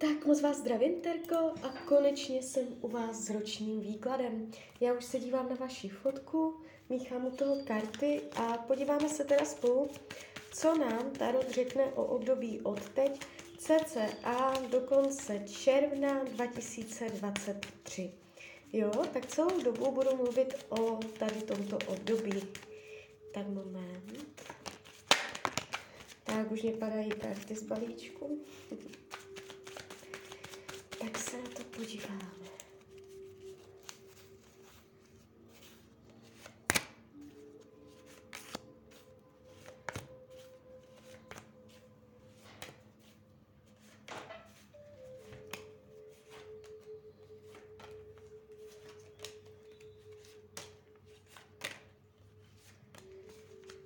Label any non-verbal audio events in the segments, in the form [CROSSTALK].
Tak moc vás zdravím, Terko, a konečně jsem u vás s ročním výkladem. Já už se dívám na vaši fotku, míchám u toho karty a podíváme se teda spolu, co nám Tarot řekne o období od teď, cca do konce června 2023. Jo, tak celou dobu budu mluvit o tady tomto období. Tak moment. Tak už mě padají karty z balíčku. [LAUGHS] tak se na to podíváme.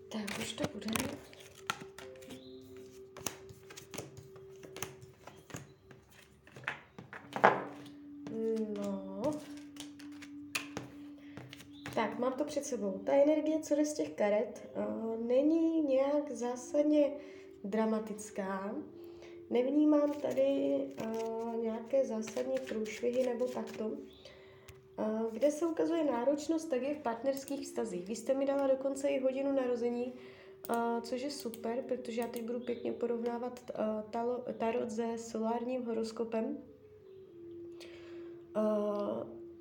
Tak už to bude. Tak, mám to před sebou. Ta energie, co jde z těch karet, uh, není nějak zásadně dramatická. Nevnímám tady uh, nějaké zásadní průšvihy nebo takto. Uh, kde se ukazuje náročnost, tak je v partnerských vztazích. Vy jste mi dala dokonce i hodinu narození, což je super, protože já teď budu pěkně porovnávat tarot se solárním horoskopem.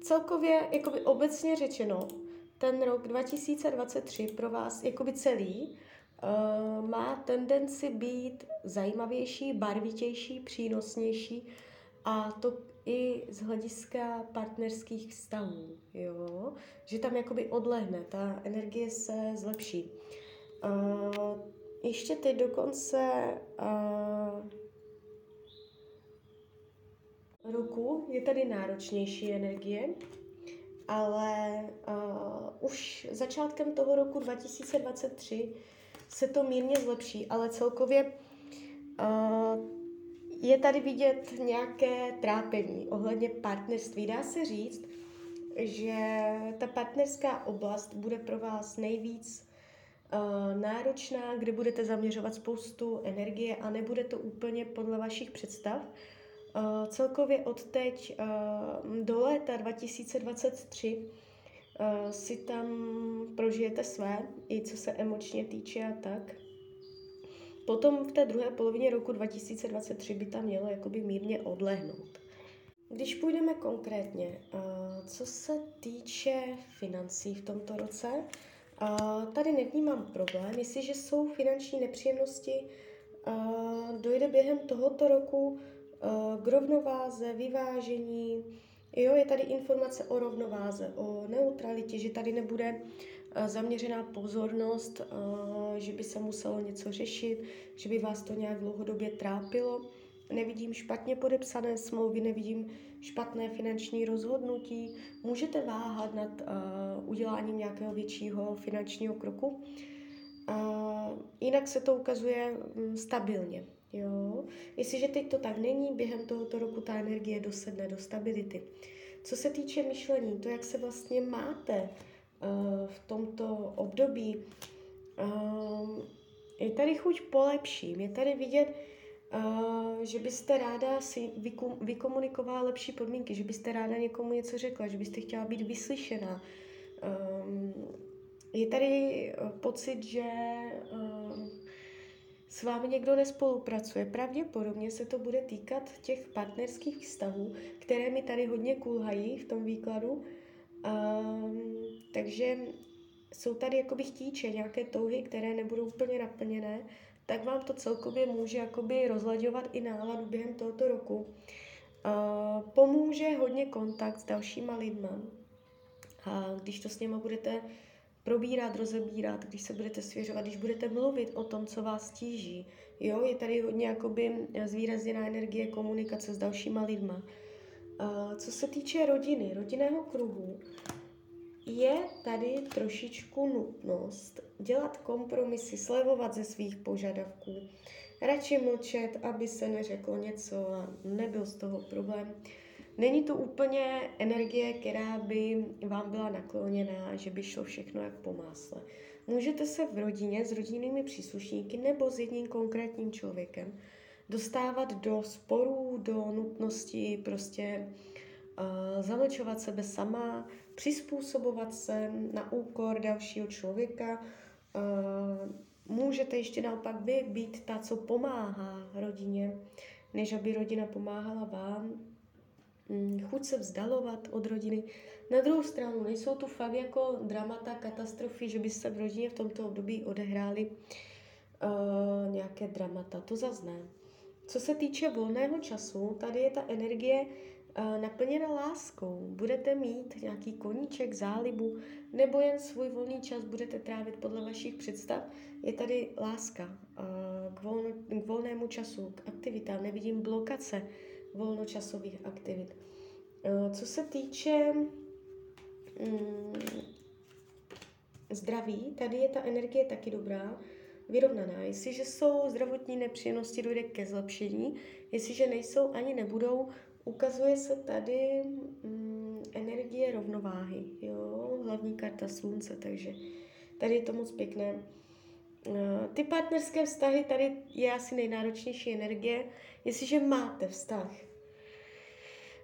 Celkově, jakoby obecně řečeno, ten rok 2023 pro vás jakoby celý uh, má tendenci být zajímavější, barvitější, přínosnější a to i z hlediska partnerských vztahů, jo? že tam jakoby odlehne, ta energie se zlepší. Uh, ještě teď dokonce uh, roku je tady náročnější energie, ale uh, už začátkem toho roku 2023 se to mírně zlepší, ale celkově uh, je tady vidět nějaké trápení ohledně partnerství. Dá se říct, že ta partnerská oblast bude pro vás nejvíc uh, náročná, kde budete zaměřovat spoustu energie a nebude to úplně podle vašich představ. Uh, celkově od teď uh, do léta 2023 uh, si tam prožijete své, i co se emočně týče a tak. Potom v té druhé polovině roku 2023 by tam mělo jakoby mírně odlehnout. Když půjdeme konkrétně, co se týče financí v tomto roce, tady nevnímám problém. Jestliže jsou finanční nepříjemnosti, dojde během tohoto roku k rovnováze, vyvážení. Jo, je tady informace o rovnováze, o neutralitě, že tady nebude zaměřená pozornost, že by se muselo něco řešit, že by vás to nějak dlouhodobě trápilo. Nevidím špatně podepsané smlouvy, nevidím špatné finanční rozhodnutí. Můžete váhat nad uděláním nějakého většího finančního kroku. Jinak se to ukazuje um, stabilně. Jo? Jestliže teď to tak není, během tohoto roku ta energie dosedne do stability. Co se týče myšlení, to, jak se vlastně máte uh, v tomto období, uh, je tady chuť polepším, je tady vidět, uh, že byste ráda si vykum, vykomunikovala lepší podmínky, že byste ráda někomu něco řekla, že byste chtěla být vyslyšená. Um, je tady pocit, že s vámi někdo nespolupracuje. Pravděpodobně se to bude týkat těch partnerských vztahů, které mi tady hodně kulhají v tom výkladu. Um, takže jsou tady jakoby chtíče, nějaké touhy, které nebudou úplně naplněné, tak vám to celkově může jakoby rozlaďovat i náladu během tohoto roku. Uh, pomůže hodně kontakt s dalšíma lidma. A když to s něma budete probírat, rozebírat, když se budete svěřovat, když budete mluvit o tom, co vás tíží. Jo, je tady hodně jakoby zvýrazněná energie komunikace s dalšíma lidma. Uh, co se týče rodiny, rodinného kruhu, je tady trošičku nutnost dělat kompromisy, slevovat ze svých požadavků, radši mlčet, aby se neřeklo něco a nebyl z toho problém. Není to úplně energie, která by vám byla nakloněná, že by šlo všechno jak po másle. Můžete se v rodině s rodinnými příslušníky nebo s jedním konkrétním člověkem dostávat do sporů, do nutnosti prostě uh, zamlčovat sebe sama, přizpůsobovat se na úkor dalšího člověka. Uh, můžete ještě naopak vy být ta, co pomáhá rodině, než aby rodina pomáhala vám. Mm, chuť se vzdalovat od rodiny. Na druhou stranu nejsou tu fakt jako dramata, katastrofy, že by se v rodině v tomto období odehrály uh, nějaké dramata. To zase ne. Co se týče volného času, tady je ta energie uh, naplněna láskou. Budete mít nějaký koníček, zálibu, nebo jen svůj volný čas budete trávit podle vašich představ. Je tady láska uh, k, volno, k volnému času, k aktivitám. Nevidím blokace volnočasových aktivit. Uh, co se týče um, zdraví, tady je ta energie taky dobrá vyrovnaná. Jestliže jsou zdravotní nepříjemnosti, dojde ke zlepšení. Jestliže nejsou ani nebudou, ukazuje se tady mm, energie rovnováhy. Jo? Hlavní karta slunce, takže tady je to moc pěkné. Eh, ty partnerské vztahy, tady je asi nejnáročnější energie. Jestliže máte vztah,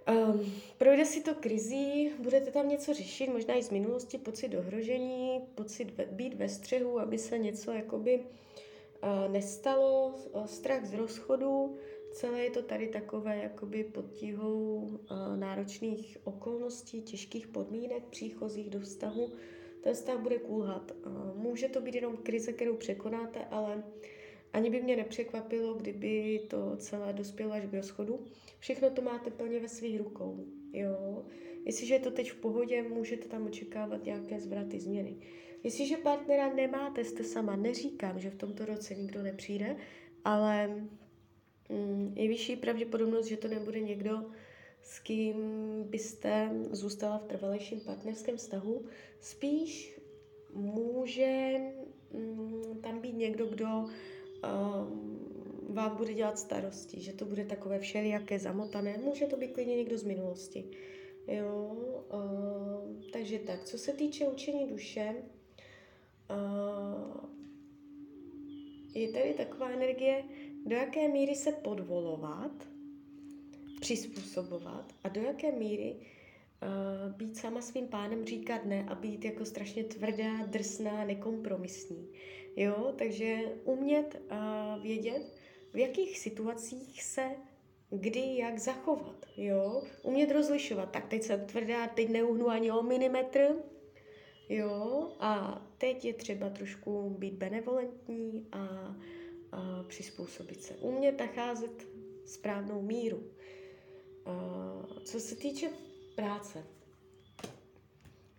Um, projde si to krizí, budete tam něco řešit, možná i z minulosti, pocit ohrožení, pocit ve, být ve střehu, aby se něco jakoby uh, nestalo, uh, strach z rozchodu, celé je to tady takové jakoby pod tíhou uh, náročných okolností, těžkých podmínek příchozích do vztahu. Ten vztah bude kulhat. Uh, může to být jenom krize, kterou překonáte, ale ani by mě nepřekvapilo, kdyby to celé dospělo až k rozchodu. Všechno to máte plně ve svých rukou. Jo? Jestliže je to teď v pohodě, můžete tam očekávat nějaké zvraty, změny. Jestliže partnera nemáte, jste sama, neříkám, že v tomto roce nikdo nepřijde, ale mm, je vyšší pravděpodobnost, že to nebude někdo, s kým byste zůstala v trvalejším partnerském vztahu. Spíš může mm, tam být někdo, kdo um, vám bude dělat starosti, že to bude takové všelijaké zamotané. Může to být klidně někdo z minulosti. Jo, uh, takže tak, co se týče učení duše, uh, je tady taková energie, do jaké míry se podvolovat, přizpůsobovat a do jaké míry uh, být sama svým pánem, říkat ne a být jako strašně tvrdá, drsná, nekompromisní. Jo, takže umět uh, vědět, v jakých situacích se kdy jak zachovat, jo, umět rozlišovat, tak teď jsem tvrdá, teď neuhnu ani o milimetr, jo, a teď je třeba trošku být benevolentní a, a přizpůsobit se, umět nacházet správnou míru. A, co se týče práce,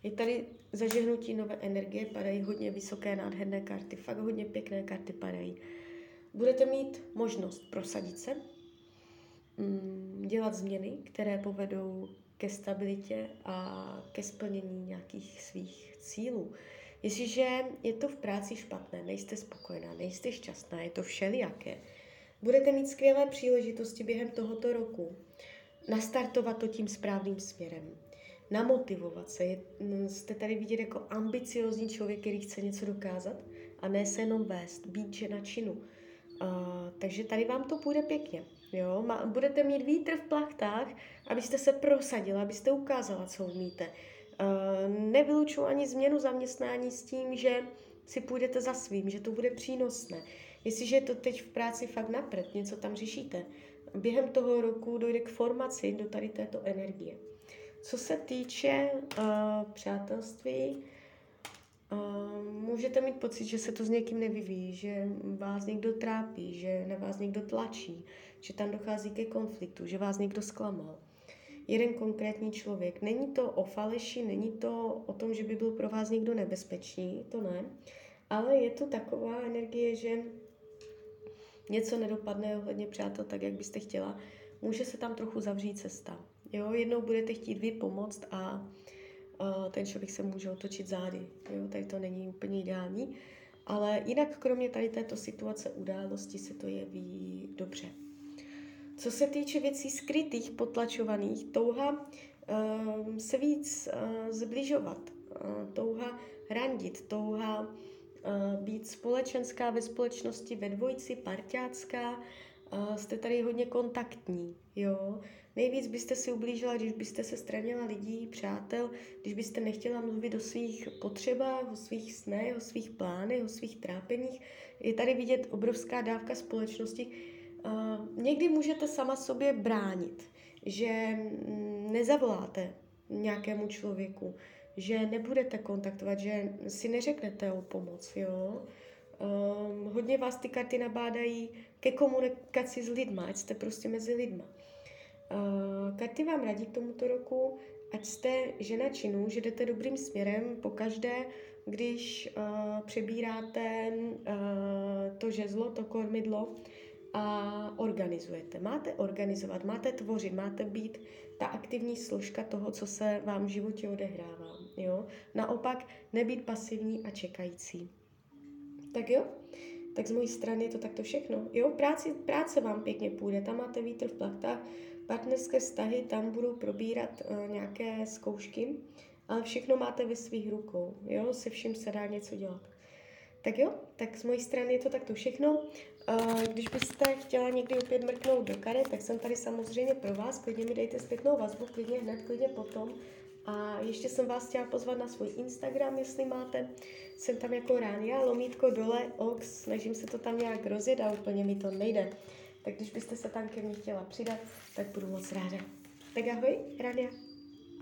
je tady zažehnutí nové energie, padají hodně vysoké nádherné karty, fakt hodně pěkné karty padají. Budete mít možnost prosadit se, mm, dělat změny, které povedou ke stabilitě a ke splnění nějakých svých cílů. Jestliže je to v práci špatné, nejste spokojená, nejste šťastná, je to všelijaké, budete mít skvělé příležitosti během tohoto roku nastartovat to tím správným směrem namotivovat se. Jste tady vidět jako ambiciozní člověk, který chce něco dokázat a ne se jenom vést, být žena činu. Uh, takže tady vám to půjde pěkně. Jo? Má, budete mít vítr v plachtách, abyste se prosadila, abyste ukázala, co umíte. Uh, nevylučuji ani změnu zaměstnání s tím, že si půjdete za svým, že to bude přínosné. Jestliže je to teď v práci fakt napřed, něco tam řešíte, během toho roku dojde k formaci do tady této energie. Co se týče uh, přátelství, uh, můžete mít pocit, že se to s někým nevyvíjí, že vás někdo trápí, že na vás někdo tlačí, že tam dochází ke konfliktu, že vás někdo zklamal. Jeden konkrétní člověk. Není to o faleši, není to o tom, že by byl pro vás někdo nebezpečný, to ne, ale je to taková energie, že něco nedopadne ohledně přátel tak, jak byste chtěla. Může se tam trochu zavřít cesta. Jo, jednou budete chtít vy pomoct a uh, ten člověk se může otočit zády. Jo, tady to není úplně ideální. Ale jinak kromě tady této situace události se to jeví dobře. Co se týče věcí skrytých, potlačovaných, touha uh, se víc uh, zbližovat, uh, touha randit, touha uh, být společenská ve společnosti, ve dvojici, parťácká, jste tady hodně kontaktní, jo. Nejvíc byste si ublížila, když byste se stranila lidí, přátel, když byste nechtěla mluvit o svých potřebách, o svých snech, o svých plánech, o svých trápeních. Je tady vidět obrovská dávka společnosti. Někdy můžete sama sobě bránit, že nezavoláte nějakému člověku, že nebudete kontaktovat, že si neřeknete o pomoc, jo. Um, hodně vás ty karty nabádají ke komunikaci s lidma, ať jste prostě mezi lidma. Uh, karty vám radí k tomuto roku, ať jste žena činu, že jdete dobrým směrem po každé, když uh, přebíráte uh, to žezlo, to kormidlo a organizujete. Máte organizovat, máte tvořit, máte být ta aktivní složka toho, co se vám v životě odehrává. Jo? Naopak nebýt pasivní a čekající. Tak jo, tak z mojí strany je to takto všechno. Jo, práci, práce vám pěkně půjde, tam máte vítr v plachtách, partnerské vztahy, tam budou probírat uh, nějaké zkoušky, ale všechno máte ve svých rukou, jo, se vším se dá něco dělat. Tak jo, tak z mojí strany je to takto všechno. Když byste chtěla někdy opět mrknout do karet, tak jsem tady samozřejmě pro vás, klidně mi dejte zpětnou vazbu, klidně hned, klidně potom. A ještě jsem vás chtěla pozvat na svůj Instagram, jestli máte. Jsem tam jako Ránia, lomítko dole, ox, snažím se to tam nějak rozjet a úplně mi to nejde. Tak když byste se tam ke mně chtěla přidat, tak budu moc ráda. Tak ahoj, Ránia.